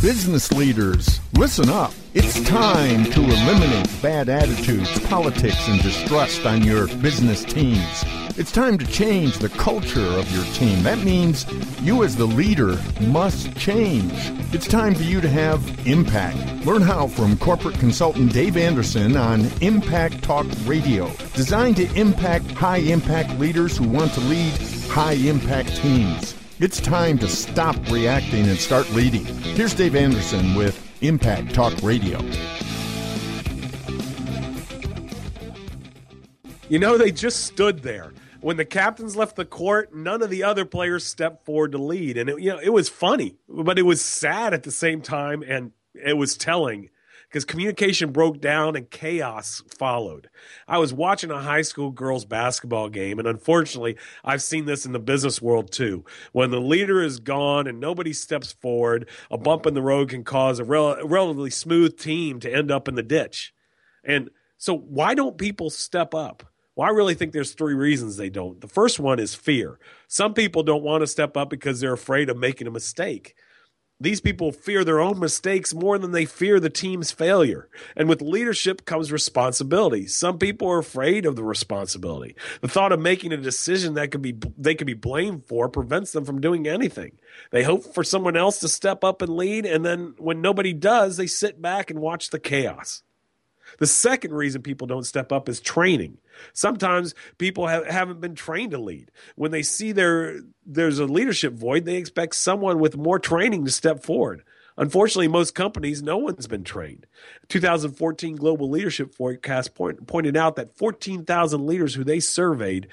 Business leaders, listen up. It's time to eliminate bad attitudes, politics, and distrust on your business teams. It's time to change the culture of your team. That means you, as the leader, must change. It's time for you to have impact. Learn how from corporate consultant Dave Anderson on Impact Talk Radio, designed to impact high impact leaders who want to lead high impact teams. It's time to stop reacting and start leading. Here's Dave Anderson with Impact Talk Radio. You know, they just stood there. When the captains left the court, none of the other players stepped forward to lead. And it, you know, it was funny, but it was sad at the same time and it was telling because communication broke down and chaos followed. I was watching a high school girls basketball game, and unfortunately, I've seen this in the business world too. When the leader is gone and nobody steps forward, a bump in the road can cause a rel- relatively smooth team to end up in the ditch. And so, why don't people step up? Well, I really think there's three reasons they don't. The first one is fear. Some people don't want to step up because they're afraid of making a mistake. These people fear their own mistakes more than they fear the team's failure. And with leadership comes responsibility. Some people are afraid of the responsibility. The thought of making a decision that could be they could be blamed for prevents them from doing anything. They hope for someone else to step up and lead and then when nobody does, they sit back and watch the chaos. The second reason people don't step up is training. Sometimes people have, haven't been trained to lead. When they see there there's a leadership void, they expect someone with more training to step forward. Unfortunately, most companies, no one's been trained. 2014 Global Leadership Forecast point, pointed out that 14,000 leaders who they surveyed,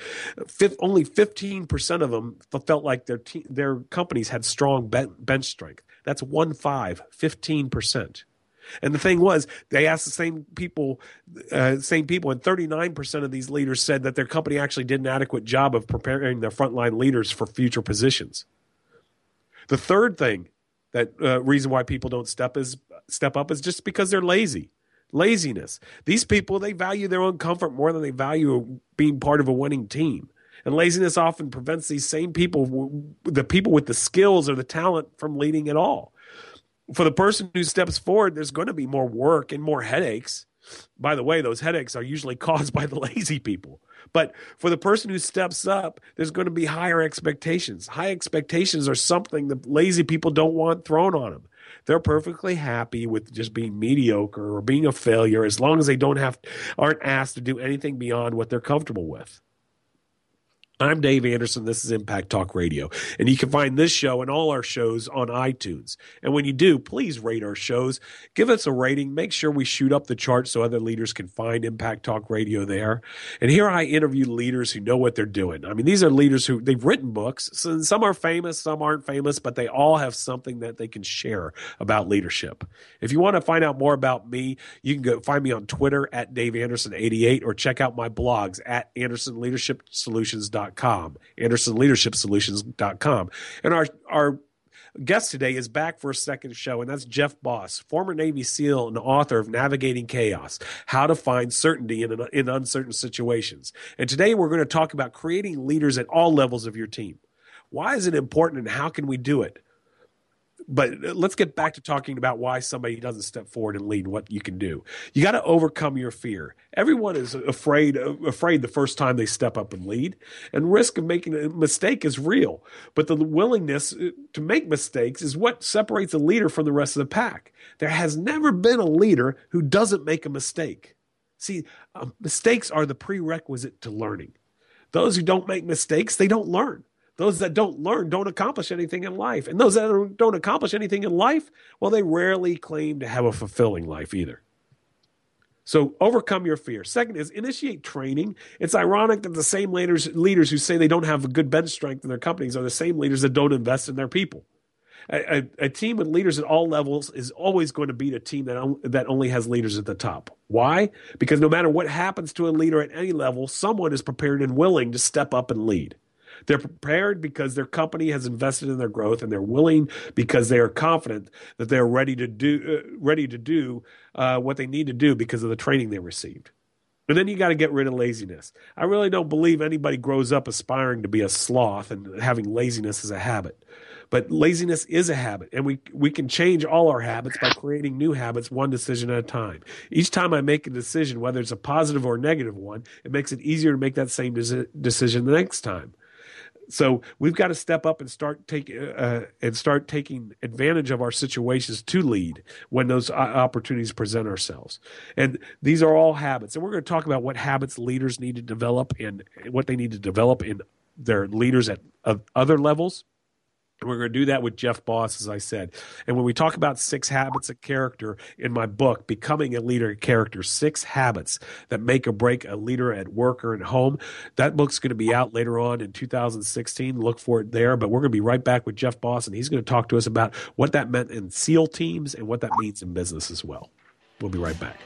only 15% of them felt like their te- their companies had strong bench strength. That's one five, 15%. And the thing was, they asked the same people, uh, same people, and 39% of these leaders said that their company actually did an adequate job of preparing their frontline leaders for future positions. The third thing that uh, reason why people don't step is step up is just because they're lazy. Laziness. These people they value their own comfort more than they value being part of a winning team. And laziness often prevents these same people, the people with the skills or the talent, from leading at all for the person who steps forward, there's going to be more work and more headaches. By the way, those headaches are usually caused by the lazy people. But for the person who steps up, there's going to be higher expectations. High expectations are something the lazy people don't want thrown on them. They're perfectly happy with just being mediocre or being a failure as long as they don't have aren't asked to do anything beyond what they're comfortable with. I'm Dave Anderson. This is Impact Talk Radio. And you can find this show and all our shows on iTunes. And when you do, please rate our shows. Give us a rating. Make sure we shoot up the chart so other leaders can find Impact Talk Radio there. And here I interview leaders who know what they're doing. I mean, these are leaders who they've written books. So some are famous, some aren't famous, but they all have something that they can share about leadership. If you want to find out more about me, you can go find me on Twitter at Dave Anderson88 or check out my blogs at AndersonLeadershipSolutions.com andersonleadershipsolutions.com, andersonleadershipsolutions.com. And our, our guest today is back for a second show, and that's Jeff Boss, former Navy SEAL and author of Navigating Chaos How to Find Certainty in, in Uncertain Situations. And today we're going to talk about creating leaders at all levels of your team. Why is it important and how can we do it? But let's get back to talking about why somebody doesn't step forward and lead what you can do. You got to overcome your fear. Everyone is afraid afraid the first time they step up and lead and risk of making a mistake is real. But the willingness uh, to make mistakes is what separates a leader from the rest of the pack. There has never been a leader who doesn't make a mistake. See um, mistakes are the prerequisite to learning. Those who don't make mistakes they don't learn those that don't learn don't accomplish anything in life. And those that don't accomplish anything in life, well, they rarely claim to have a fulfilling life either. So overcome your fear. Second is initiate training. It's ironic that the same leaders, leaders who say they don't have a good bench strength in their companies are the same leaders that don't invest in their people. A, a, a, team with leaders at all levels is always going to beat a team that, that only has leaders at the top. Why? Because no matter what happens to a leader at any level, someone is prepared and willing to step up and lead. They're prepared because their company has invested in their growth, and they're willing because they are confident that they're ready to do uh, ready to do uh, what they need to do because of the training they received. And then you got to get rid of laziness. I really don't believe anybody grows up aspiring to be a sloth and having laziness as a habit. but laziness is a habit, and we we can change all our habits by creating new habits, one decision at a time. Each time I make a decision, whether it's a positive or a negative one, it makes it easier to make that same decision the next time. So we've got to step up and start taking uh, and start taking advantage of our situations to lead when those opportunities present ourselves. And these are all habits, and we're going to talk about what habits leaders need to develop and what they need to develop in their leaders at other levels we're going to do that with Jeff Boss, as I said. And when we talk about six habits of character in my book, Becoming a Leader of Character, six habits that make or break a leader at work or at home, that book's going to be out later on in 2016. Look for it there. But we're going to be right back with Jeff Boss, and he's going to talk to us about what that meant in SEAL teams and what that means in business as well. We'll be right back.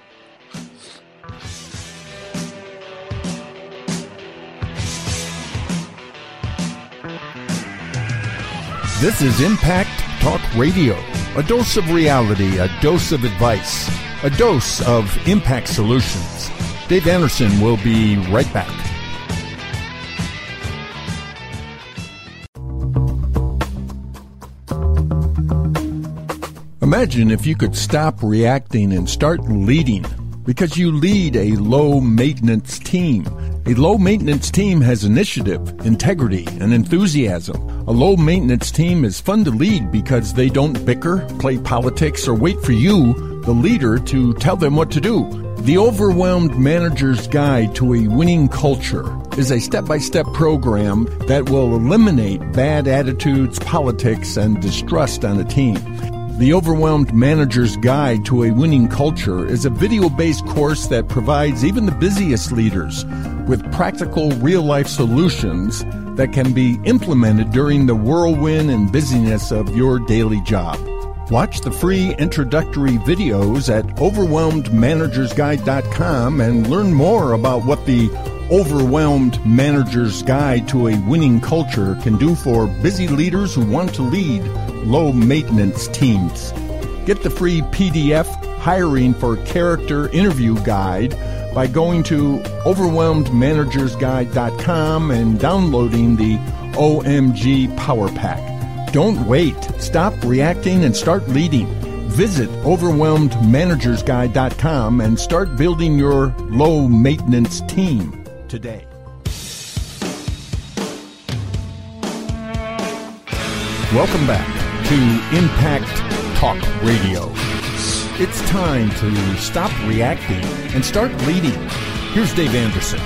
This is Impact Talk Radio. A dose of reality, a dose of advice, a dose of impact solutions. Dave Anderson will be right back. Imagine if you could stop reacting and start leading because you lead a low maintenance team. A low maintenance team has initiative, integrity, and enthusiasm. A low maintenance team is fun to lead because they don't bicker, play politics, or wait for you, the leader, to tell them what to do. The Overwhelmed Manager's Guide to a Winning Culture is a step by step program that will eliminate bad attitudes, politics, and distrust on a team. The Overwhelmed Manager's Guide to a Winning Culture is a video based course that provides even the busiest leaders with practical real life solutions that can be implemented during the whirlwind and busyness of your daily job. Watch the free introductory videos at overwhelmedmanagersguide.com and learn more about what the Overwhelmed Manager's Guide to a Winning Culture can do for busy leaders who want to lead low maintenance teams. Get the free PDF Hiring for Character Interview Guide by going to overwhelmedmanagersguide.com and downloading the OMG Power Pack. Don't wait. Stop reacting and start leading. Visit overwhelmedmanagersguide.com and start building your low maintenance team today. Welcome back to Impact Talk Radio. It's time to stop reacting and start leading. Here's Dave Anderson.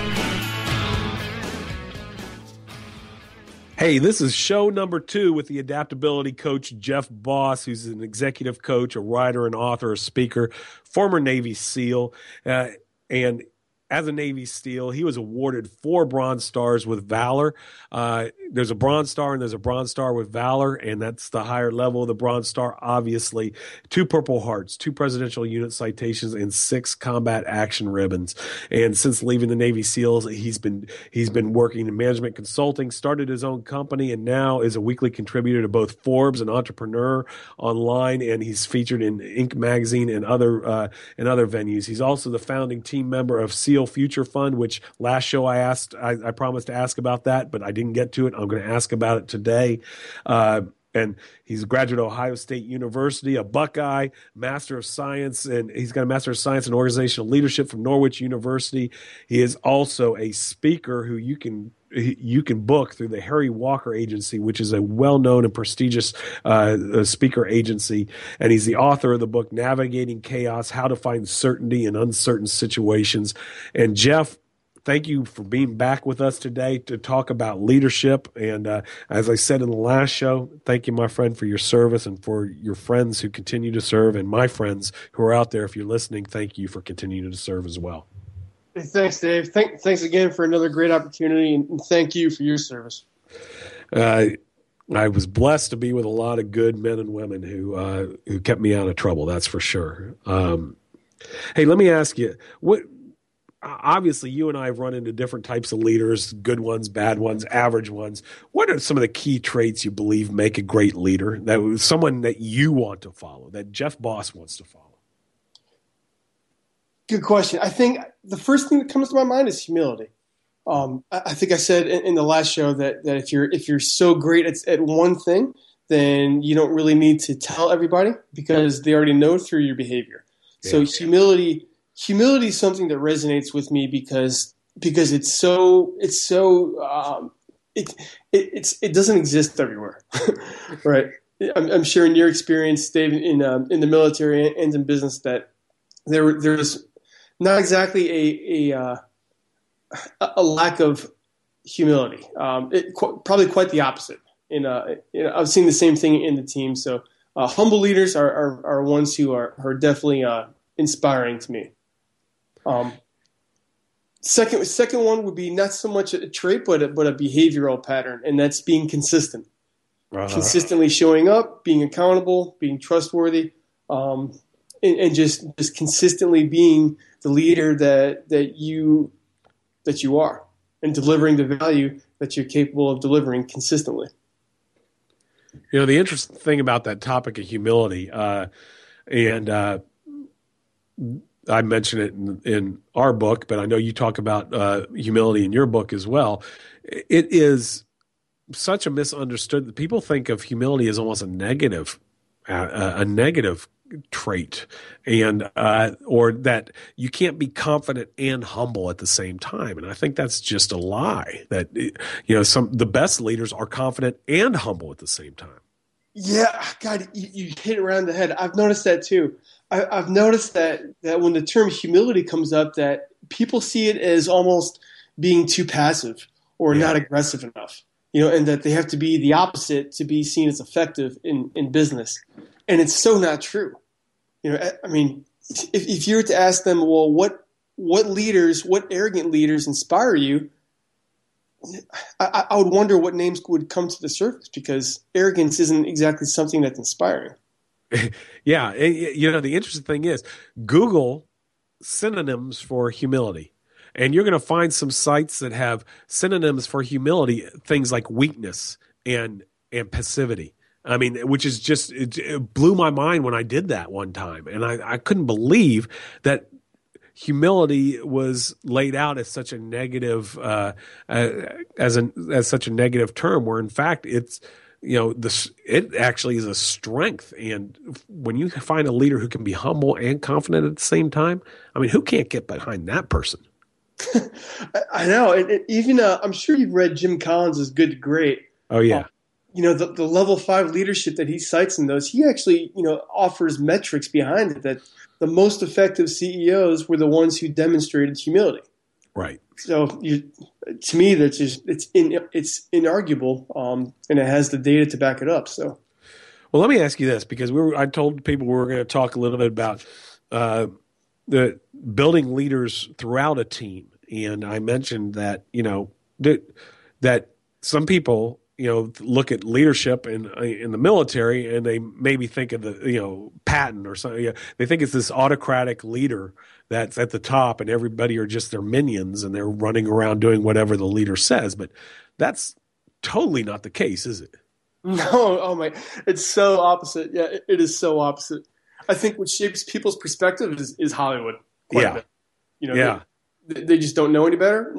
Hey, this is show number two with the adaptability coach Jeff Boss, who's an executive coach, a writer, an author, a speaker, former Navy SEAL. Uh, and as a Navy SEAL. He was awarded four Bronze Stars with Valor. Uh, there's a Bronze Star and there's a Bronze Star with Valor, and that's the higher level of the Bronze Star, obviously. Two Purple Hearts, two Presidential Unit Citations, and six Combat Action Ribbons. And since leaving the Navy SEALs, he's been he's been working in management consulting, started his own company, and now is a weekly contributor to both Forbes and Entrepreneur online, and he's featured in Inc. magazine and other uh, and other venues. He's also the founding team member of SEAL Future Fund, which last show I asked, I, I promised to ask about that, but I didn't get to it. I'm going to ask about it today. Uh, and he's a graduate of Ohio State University, a Buckeye, Master of Science, and he's got a Master of Science in Organizational Leadership from Norwich University. He is also a speaker who you can you can book through the Harry Walker Agency, which is a well-known and prestigious uh, speaker agency, and he's the author of the book "Navigating Chaos: How to Find Certainty in Uncertain Situations." And Jeff, thank you for being back with us today to talk about leadership. And uh, as I said in the last show, thank you, my friend, for your service and for your friends who continue to serve, and my friends who are out there. If you're listening, thank you for continuing to serve as well. Hey, thanks, Dave. Thank, thanks again for another great opportunity, and thank you for your service. Uh, I was blessed to be with a lot of good men and women who uh, who kept me out of trouble. That's for sure. Um, hey, let me ask you what. Obviously, you and I have run into different types of leaders: good ones, bad ones, average ones. What are some of the key traits you believe make a great leader? That someone that you want to follow, that Jeff Boss wants to follow. Good question. I think the first thing that comes to my mind is humility. Um, I, think I said in, in, the last show that, that if you're if you're so great at, at one thing, then you don't really need to tell everybody because they already know through your behavior. So Yeah. humility, humility is something that resonates with me because because it's so it's so um, it, it it's it doesn't exist everywhere, right? I'm, I'm sure in your experience, Dave, in um, in the military and in business, that there there's not exactly a a, uh, a lack of humility. Um, it, qu- probably quite the opposite. In, uh, you know, I've seen the same thing in the team. So uh, humble leaders are, are, are ones who are, are definitely uh, inspiring to me. Um, second second one would be not so much a trait, but a, but a behavioral pattern, and that's being consistent. Uh-huh. Consistently showing up, being accountable, being trustworthy, um, and, and just just consistently being the leader that that you that you are, and delivering the value that you're capable of delivering consistently. You know, the interesting thing about that topic of humility, uh, and uh, I mention it in, in our book, but I know you talk about uh, humility in your book as well. It is such a misunderstood. People think of humility as almost a negative, uh, a negative trait, and uh, or that you can't be confident and humble at the same time. And I think that's just a lie. That you know, some the best leaders are confident and humble at the same time. Yeah, God, you, you hit it around the head. I've noticed that too. I, I've noticed that that when the term humility comes up, that people see it as almost being too passive or Yeah. not aggressive enough. You know, and that they have to be the opposite to be seen as effective in, in business. And it's so not true. You know, I- I mean, if, if you were to ask them, well, what what leaders, what arrogant leaders inspire you? I, I would wonder what names would come to the surface because arrogance isn't exactly something that's inspiring. Yeah, you know the interesting thing is Google synonyms for humility, and you're going to find some sites that have synonyms for humility, things like weakness and and passivity. I mean, which is just it, it blew my mind when I did that one time, and I, I couldn't believe that humility was laid out as such a negative uh, uh, as an as such a negative term where in fact it's you know this it actually is a strength and when you find a leader who can be humble and confident at the same time i mean who can't get behind that person I, know. It, it, even uh, I'm sure you've read Jim Collins' is Good to Great. oh yeah You know the, the level five leadership that he cites in those. He actually you know offers metrics behind it that the most effective CEOs were the ones who demonstrated humility. right So you, to me, that's just it's in, it's inarguable, um, and it has the data to back it up. So Well, let me ask you this because we were, I told people we were going to talk a little bit about uh, the building leaders throughout a team, and I mentioned that you know that that some people you know look at leadership in uh, in the military and they maybe think of the you know Patton or something. Yeah, they think it's this autocratic leader that's at the top, and everybody are just their minions and they're running around doing whatever the leader says. But that's totally not the case, is it? No, oh my, it's so opposite. Yeah, it, it is so opposite. I think what shapes people's perspective is, is Hollywood. Quite Yeah. A bit. You know, Yeah. they, they just don't know any better.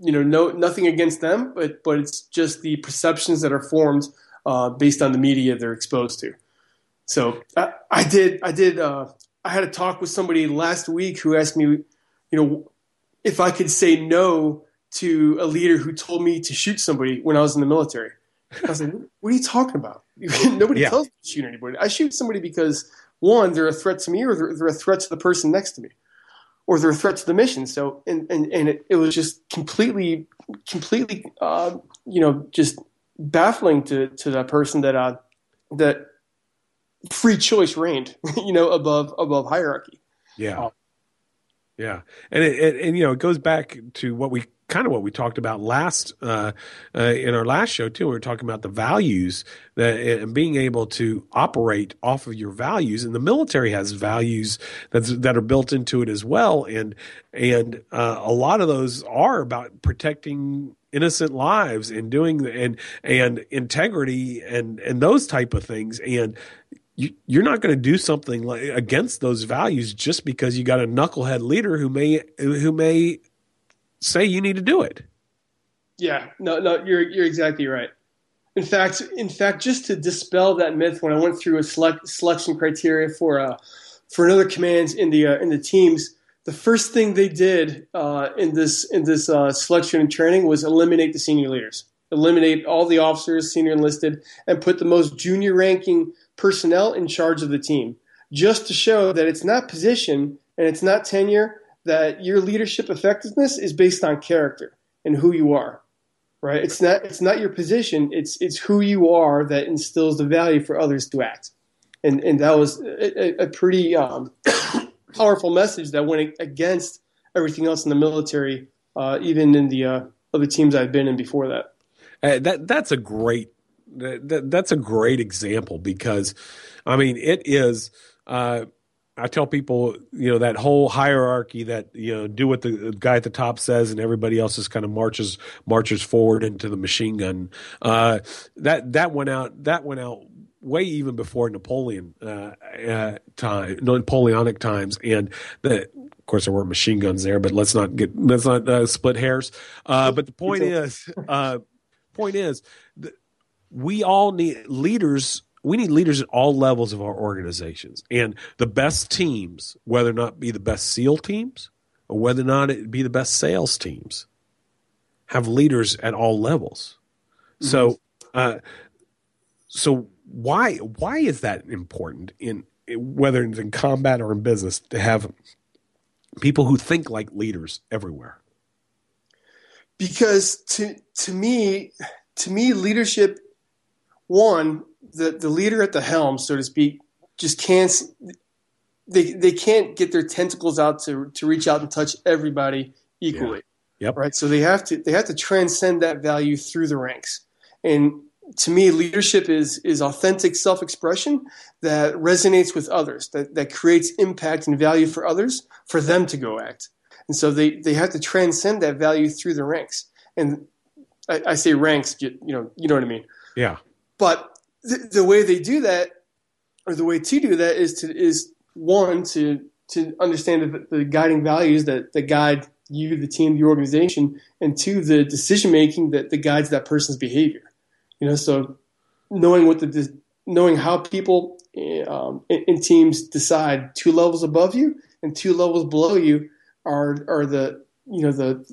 You know, no, nothing against them, but but it's just the perceptions that are formed uh, based on the media they're exposed to. So I, I did, I did, uh, I had a talk with somebody last week who asked me, you know, if I could say no to a leader who told me to shoot somebody when I was in the military. I was like, what are you talking about? Nobody Yeah. tells me to shoot anybody. I shoot somebody because one, they're a threat to me, or they're, they're a threat to the person next to me, or they're a threat to the mission. So, and and, and it, it was just completely, completely, uh, you know, just baffling to to that person that uh, that free choice reigned, you know, above above hierarchy. Yeah. Yeah. And it, it, and you know, it goes back to what we kind of what we talked about last uh, uh, in our last show too. We were talking about the values that and being able to operate off of your values. And the military has values that's, that are built into it as well. And and uh, a lot of those are about protecting innocent lives and doing and and integrity and and those type of things. And you, you're not going to do something against those values just because you got a knucklehead leader who may who may say you need to do it. Yeah, no, no, you're you're exactly right. In fact, in fact, just to dispel that myth, when I went through a select, selection criteria for uh, for another commands in the uh, in the teams, the first thing they did uh, in this in this uh, selection and training was eliminate the senior leaders, eliminate all the officers, senior enlisted, and put the most junior ranking personnel in charge of the team, just to show that it's not position and it's not tenure, that your leadership effectiveness is based on character and who you are right? It's not it's not your position. It's it's who you are that instills the value for others to act, and and that was a, a pretty um, powerful message that went against everything else in the military, uh, even in the uh, other teams I've been in before that. Uh, that that's a great that, that's a great example because, I mean, it is. I tell people, you know, that whole hierarchy that you know do what the guy at the top says, and everybody else just kind of marches marches forward into the machine gun. Uh, that that went out. That went out way even before Napoleon uh, uh, time, Napoleonic times, and the, of course there weren't machine guns there. But let's not get let's not uh, split hairs. Uh, but the point is, uh, point is, we all need leaders we need leaders at all levels of our organizations. And the best teams, whether or not be the best SEAL teams or whether or not it be the best sales teams, have leaders at all levels. Mm-hmm. So, uh, so why why is that important in whether it's in combat or in business to have people who think like leaders everywhere? Because to to me, to me, leadership one the the leader at the helm, so to speak, just can't they they can't get their tentacles out to to reach out and touch everybody equally. Yeah. Yep. Right. So they have to they have to transcend that value through the ranks. And to me, leadership is is authentic self expression that resonates with others, that, that creates impact and value for others, for them to go act. And so they, they have to transcend that value through the ranks. And I, I say ranks, you, you know, you know what I mean. Yeah. But the, the way they do that, or the way to do that, is to is one to to understand the, the guiding values that, that guide you, the team, the organization, and two, the decision making that, that guides that person's behavior. You know, so knowing what the knowing how people um, in, in, teams decide two levels above you and two levels below you are are the you know the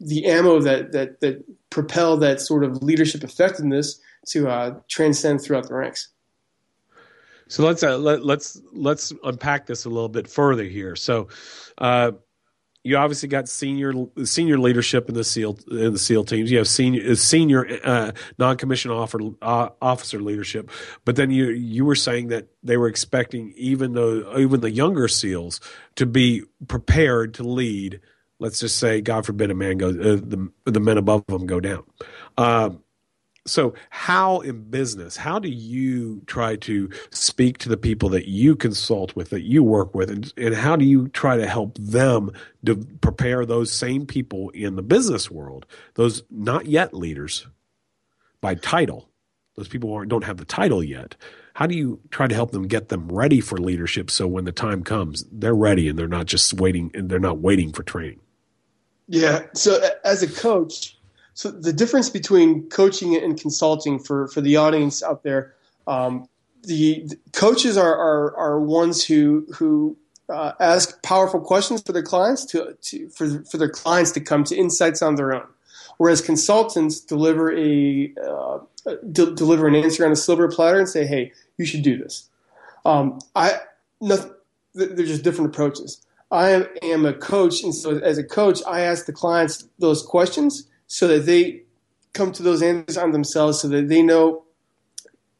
the ammo that that that propel that sort of leadership effectiveness to uh, transcend throughout the ranks. So let's uh, let, let's let's unpack this a little bit further here. So, uh, you obviously got senior senior leadership in the SEAL in the SEAL teams. You have senior senior uh, non commissioned officer, uh, officer leadership, but then you you were saying that they were expecting even though even the younger SEALs to be prepared to lead. Let's just say, God forbid, a man goes uh, the the men above them go down. Um, so how in business how do you try to speak to the people that you consult with that you work with and, and how do you try to help them to prepare those same people in the business world those not yet leaders by title? Those people aren't, don't have the title yet. How do you try to help them get them ready for leadership so when the time comes they're ready and they're not just waiting and they're not waiting for training? Yeah. So as a coach so the difference between coaching and consulting for, for the audience out there, um, the, the, coaches are, are, are ones who who uh, ask powerful questions for their clients to, to for, for their clients to come to insights on their own, whereas consultants deliver a uh, de- deliver an answer on a silver platter and say, hey, you should do this. Um, I no, they're just different approaches. I am a coach, and so as a coach, I ask the clients those questions so that they come to those answers on themselves so that they know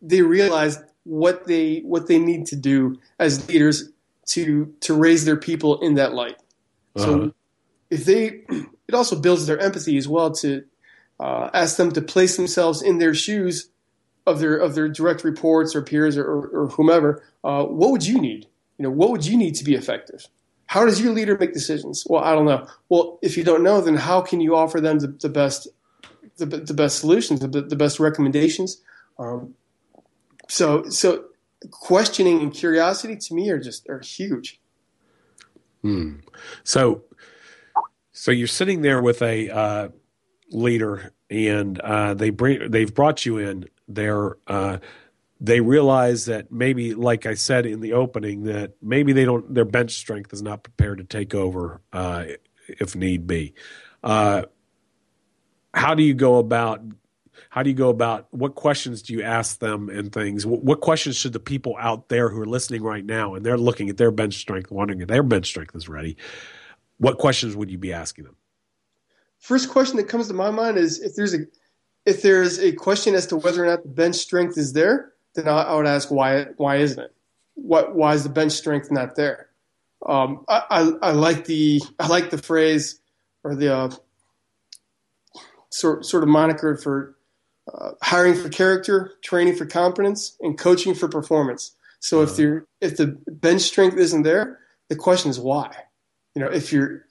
they realize what they what they need to do as leaders to to raise their people in that light. Uh-huh. So if they it also builds their empathy as well to uh, ask them to place themselves in their shoes of their of their direct reports or peers or, or, or whomever. Uh, what would you need? You know, what would you need to be effective? How does your leader make decisions? Well, I don't know. Well, if you don't know, then how can you offer them the, the best the, the best solutions, the, the best recommendations? Um, so so questioning and curiosity to me are just are huge. Hmm. So so you're sitting there with a uh, leader, and uh, they bring they've brought you in. they're uh, they realize that maybe, like I said in the opening, that maybe they don't their bench strength is not prepared to take over uh, if need be. Uh, how do you go about how do you go about what questions do you ask them and things what, what, questions should the people out there who are listening right now and they're looking at their bench strength wondering if their bench strength is ready what questions would you be asking them first question that comes to my mind is if there's a if there's a question as to whether or not the bench strength is there then i, I would ask why why isn't it what why is the bench strength not there um, I, I, I, like the I like the phrase or the uh, sort sort of moniker for uh, hiring for character, training for competence, and coaching for performance. So if you if the bench strength isn't there, the question is why. You know, if you're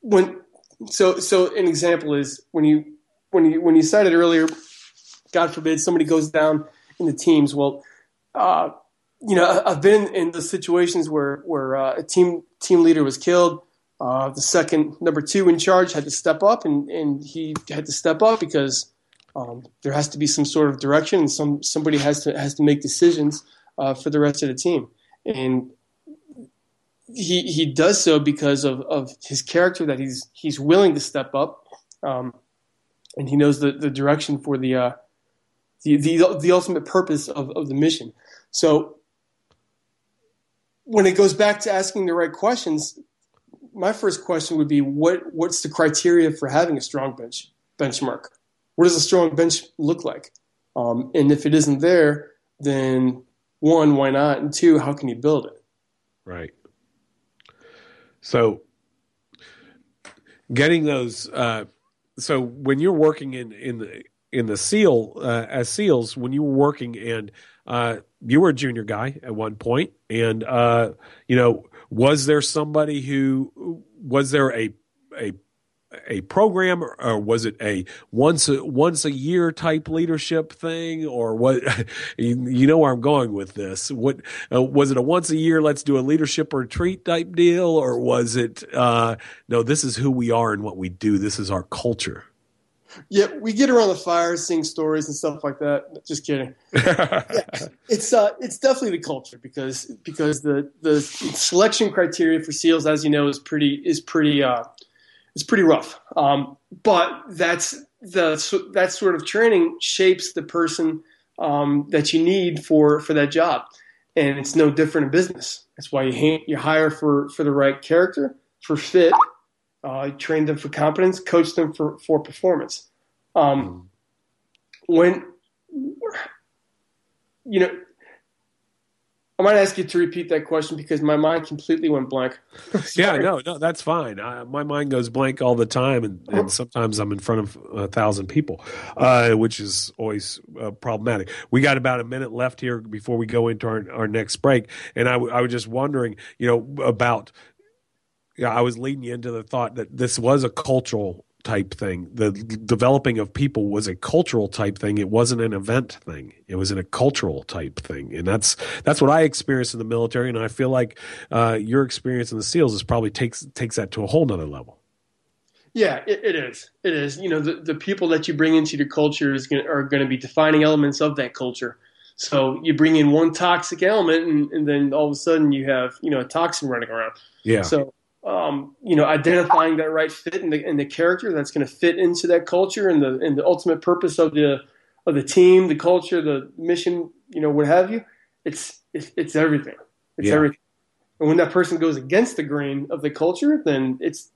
when so so an example is when you when you when you cited earlier, God forbid somebody goes down in the teams. Well, uh, you know, I've been in, the situations where where uh, a team team leader was killed. Uh, the second number two in charge had to step up, and, and he had to step up because um, there has to be some sort of direction, and some somebody has to has to make decisions uh, for the rest of the team. And he he does so because of, of his character that he's he's willing to step up, um, and he knows the, the direction for the, uh, the the the ultimate purpose of, of the mission. So when it goes back to asking the right questions, my first question would be what what's the criteria for having a strong bench benchmark? What does a strong bench look like? Um, and if it isn't there, then one, why not? And two, how can you build it? Right. So getting those uh, so when you're working in in the in the seal uh, as seals when you were working and uh, you were a junior guy at one point and uh, you know was there somebody who was there a a a program or was it a once a, once a year type leadership thing or what? You, know where I'm going with this. What uh, was it a once a year let's do a leadership retreat type deal or was it uh, no this is who we are and what we do. This is our culture yeah, we get around the fire, sing stories and stuff like that. Just kidding. yeah, it's uh, it's definitely the culture because because the the selection criteria for seals, as you know, is pretty is pretty uh, is pretty rough. Um, but that's the that sort of training shapes the person um, that you need for for that job, and it's no different in business. That's why you you hire for for the right character, for fit, uh, train them for competence, coach them for, for performance. Um, when, you know, I might ask you to repeat that question because my mind completely went blank. yeah, no, no, that's fine. I, my mind goes blank all the time, and, and, sometimes I'm in front of a thousand people, uh, which is always uh, problematic. We got about a minute left here before we go into our, our next break, and I, w- I was just wondering, you know, about yeah, I was leading you into the thought that this was a cultural type thing. The developing of people was a cultural type thing. It wasn't an event thing. It was in a cultural type thing, and that's that's what I experienced in the military. And I feel like uh, your experience in the SEALs is probably takes takes that to a whole nother level. Yeah, it, it is. It is. You know, the, the people that you bring into your culture is gonna, are going to be defining elements of that culture. So you bring in one toxic element, and, and then all of a sudden you have you know a toxin running around. Yeah. So um, you know, identifying that right fit and the, and the character that's going to fit into that culture and the and the ultimate purpose of the of the team, the culture, the mission, you know, what have you. It's it's, it's everything. It's yeah. everything. And when that person goes against the grain of the culture, then it's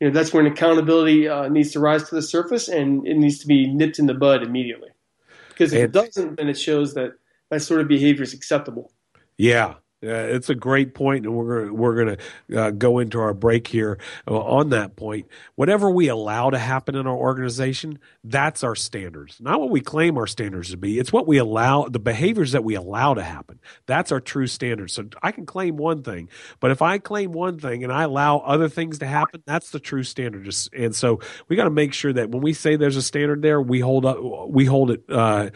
you know that's when accountability uh, needs to rise to the surface and it needs to be nipped in the bud immediately. Because if and, it doesn't, then it shows that that sort of behavior is acceptable. Yeah, uh, it's a great point, and we're we're going to uh, go into our break here uh, on that point. Whatever we allow to happen in our organization, that's our standards. Not what we claim our standards to be. It's what we allow, the behaviors that we allow to happen. That's our true standards. So I can claim one thing, but if I claim one thing and I allow other things to happen, that's the true standard. And so we got to make sure that when we say there's a standard there, we hold up, we hold it uh,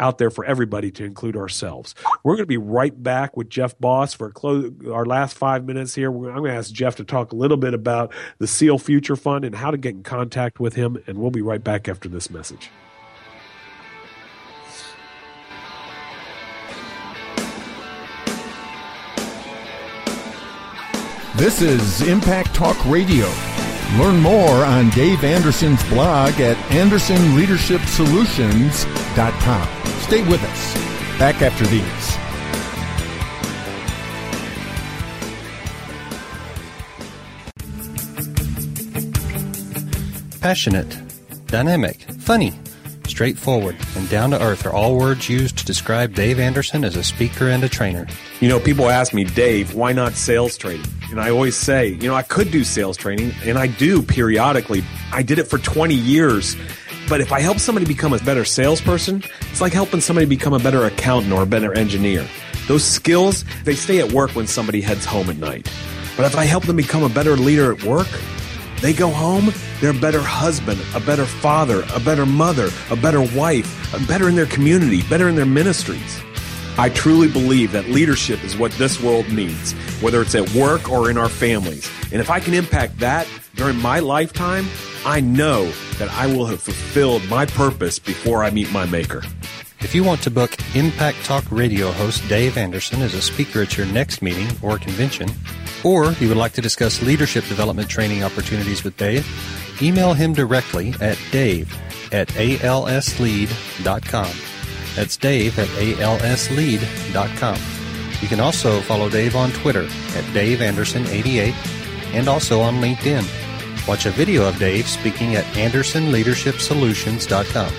out there for everybody to include ourselves. We're going to be right back with Jeff Jeff Boss. for close our last five minutes here. I'm going to ask Jeff to talk a little bit about the Seal Future Fund and how to get in contact with him. And we'll be right back after this message. This is Impact Talk Radio. Learn more on Dave Anderson's blog at AndersonLeadershipSolutions.com. Stay with us. Back after these. Passionate, dynamic, funny, straightforward, and down to earth are all words used to describe Dave Anderson as a speaker and a trainer. You know, people ask me, Dave, why not sales training? And I always say, you know, I could do sales training, and I do periodically. I did it for 20 years. But if I help somebody become a better salesperson, it's like helping somebody become a better accountant or a better engineer. Those skills, they stay at work when somebody heads home at night. But if I help them become a better leader at work, they go home, they're a better husband, a better father, a better mother, a better wife, better in their community, better in their ministries. I truly believe that leadership is what this world needs, whether it's at work or in our families. And if I can impact that during my lifetime, I know that I will have fulfilled my purpose before I meet my maker. If you want to book Impact Talk radio host Dave Anderson as a speaker at your next meeting or convention, or you would like to discuss leadership development training opportunities with Dave, email him directly at dave at alslead.com. That's dave at alslead.com. You can also follow Dave on Twitter at daveanderson88 and also on LinkedIn. Watch a video of Dave speaking at andersonleadershipsolutions.com.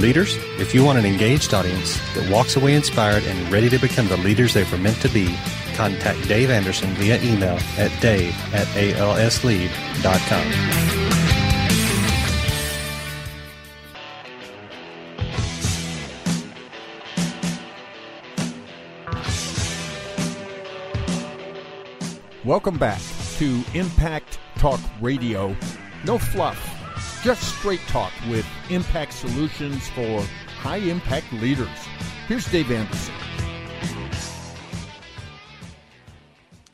Leaders, if you want an engaged audience that walks away inspired and ready to become the leaders they were meant to be, contact Dave Anderson via email at dave at alslead.com. Welcome back to Impact Talk Radio. No fluff, just straight talk with impact solutions for high impact leaders. Here's Dave Anderson.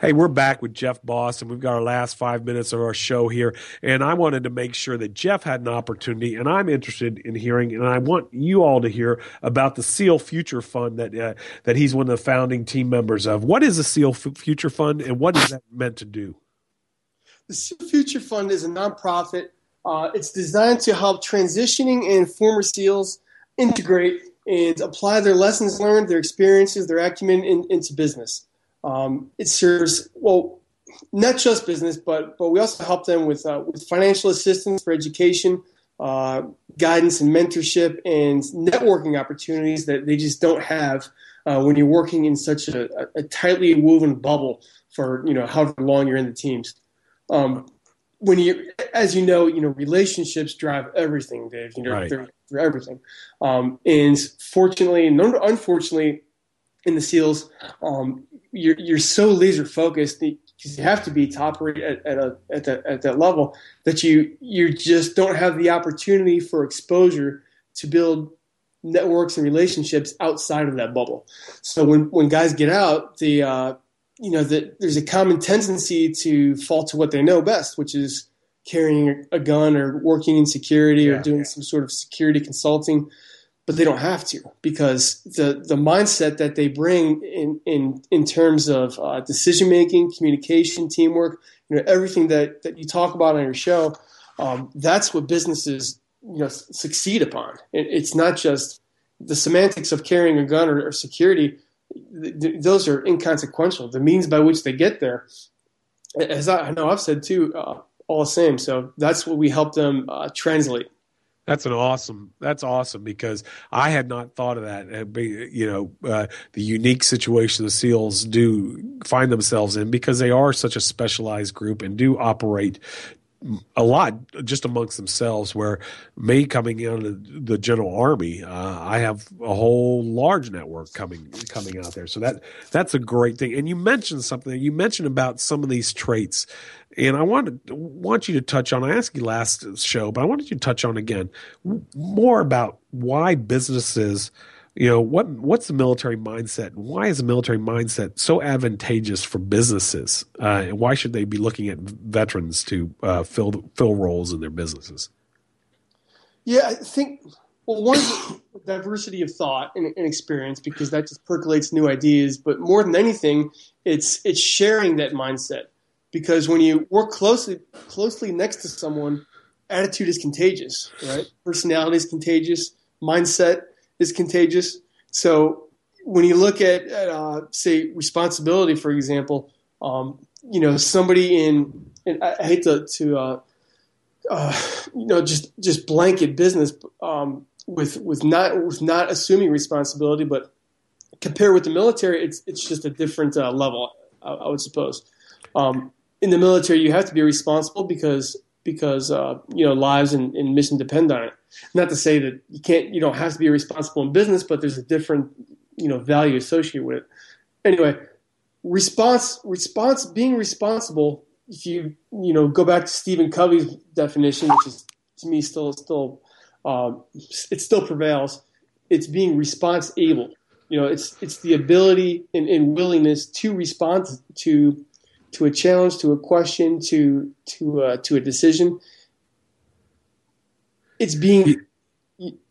Hey, we're back with Jeff Boss, and we've got our last five minutes of our show here. And I wanted to make sure that Jeff had an opportunity, and I'm interested in hearing, and I want you all to hear about the SEAL Future Fund that uh, that he's one of the founding team members of. What is the SEAL F- Future Fund, and what is that meant to do? The SEAL Future Fund is a nonprofit. Uh, it's designed to help transitioning and former SEALs integrate and apply their lessons learned, their experiences, their acumen in, into business. Um, it serves well, not just business, but but we also help them with uh, with financial assistance for education, uh, guidance and mentorship, and networking opportunities that they just don't have uh, when you're working in such a, a, tightly woven bubble for you know however long you're in the teams. Um, when you, as you know, you know relationships drive everything, Dave. You know, right. they're, they're everything. Um, and fortunately, unfortunately, in the SEALs, um, you're you're so laser focused because you have to be top rate at, at, a, at, that, at that level that you you just don't have the opportunity for exposure to build networks and relationships outside of that bubble. So when when guys get out, the uh, you know that there's a common tendency to fall to what they know best, which is carrying a gun or working in security yeah, or doing yeah. some sort of security consulting but they don't have to because the the mindset that they bring in in in terms of uh, decision making, communication, teamwork, you know, everything that that you talk about on your show, um, that's what businesses you know succeed upon. It, it's not just the semantics of carrying a gun or, or security; th- th- those are inconsequential. The means by which they get there, as I, I know I've said too, uh, all the same. So that's what we help them uh, translate. That's an awesome. That's awesome because I had not thought of that. You know, uh, the unique situation the SEALs do find themselves in because they are such a specialized group and do operate a lot just amongst themselves. Where me coming into the general army, uh, I have a whole large network coming coming out there. So that that's a great thing. And you mentioned something. You mentioned about some of these traits and I wanted want you to touch on. I asked you last show, but I wanted you to touch on again more about why businesses. You know what? What's the military mindset? Why is the military mindset so advantageous for businesses? Uh, and why should they be looking at veterans to uh, fill fill roles in their businesses? Yeah, I think well, one diversity of thought and, and, experience because that just percolates new ideas. But more than anything, it's it's sharing that mindset because when you work closely closely next to someone, attitude is contagious, right? Personality is contagious, mindset is contagious. So when you look at, at uh, say responsibility, for example, um, you know somebody in, and I, hate to, to uh, uh, you know just just blanket business um, with with not with not assuming responsibility, but compare with the military, it's it's just a different uh, level, I, I, would suppose. Um, in the military, you have to be responsible because because uh, you know lives and, and, mission depend on it. Not to say that you can't, you don't have to be responsible in business, but there's a different you know value associated with it. Anyway, response response being responsible. If you you know go back to Stephen Covey's definition, which is to me still still um, it still prevails. It's being response able. You know, it's it's the ability and, and willingness to respond to to a challenge, to a question, to to uh, to a decision. It's being.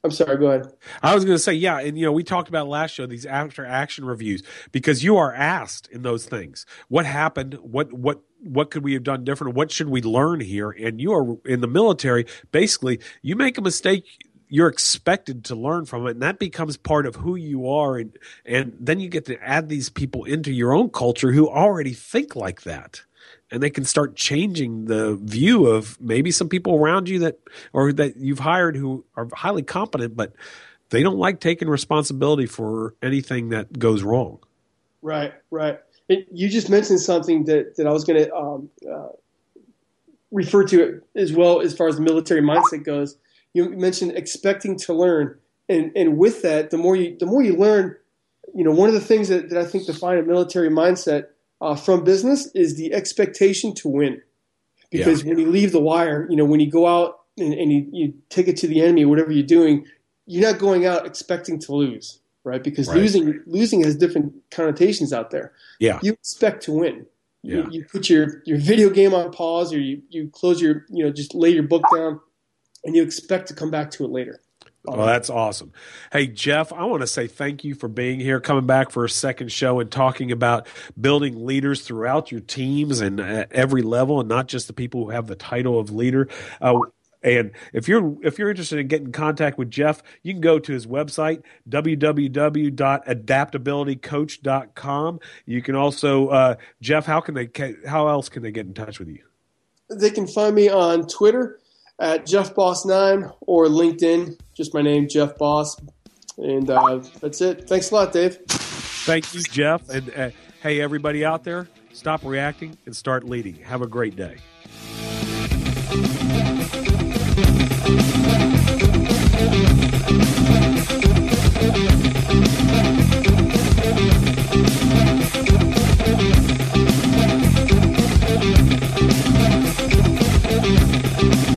I'm sorry. Go ahead. I was going to say, yeah, and you know, we talked about last show these after action reviews because you are asked in those things what happened, what what what could we have done different, what should we learn here, and you are in the military. Basically, you make a mistake, you're expected to learn from it and that becomes part of who you are and and then you get to add these people into your own culture who already think like that. And they can start changing the view of maybe some people around you that or that you've hired who are highly competent but they don't like taking responsibility for anything that goes wrong. Right right. You just mentioned something that that i was going to um, uh, refer to it as well as far as the military mindset goes you mentioned expecting to learn, and and with that, the more you the more you learn, you know, one of the things that, that I think define a military mindset uh, from business is the expectation to win. Because yeah. when you leave the wire, you know, when you go out and, and you, you take it to the enemy, whatever you're doing, you're not going out expecting to lose, right? Because right. losing losing has different connotations out there. Yeah, you expect to win. Yeah. You, you put your, your video game on pause, or you, you close your you know just lay your book down and you expect to come back to it later. Well, that's awesome. Hey, Jeff, I want to say thank you for being here, coming back for a second show and talking about building leaders throughout your teams and at every level, and not just the people who have the title of leader. Uh, and if you're if you're interested in getting in contact with Jeff, you can go to his website www.adaptabilitycoach.com. You can also uh, Jeff, how can they how else can they get in touch with you? They can find me on Twitter at Jeff Boss Nine or LinkedIn. Just my name, Jeff Boss. And uh, that's it. Thanks a lot, Dave. Thank you, Jeff. And uh, hey, everybody out there, stop reacting and start leading. Have a great day.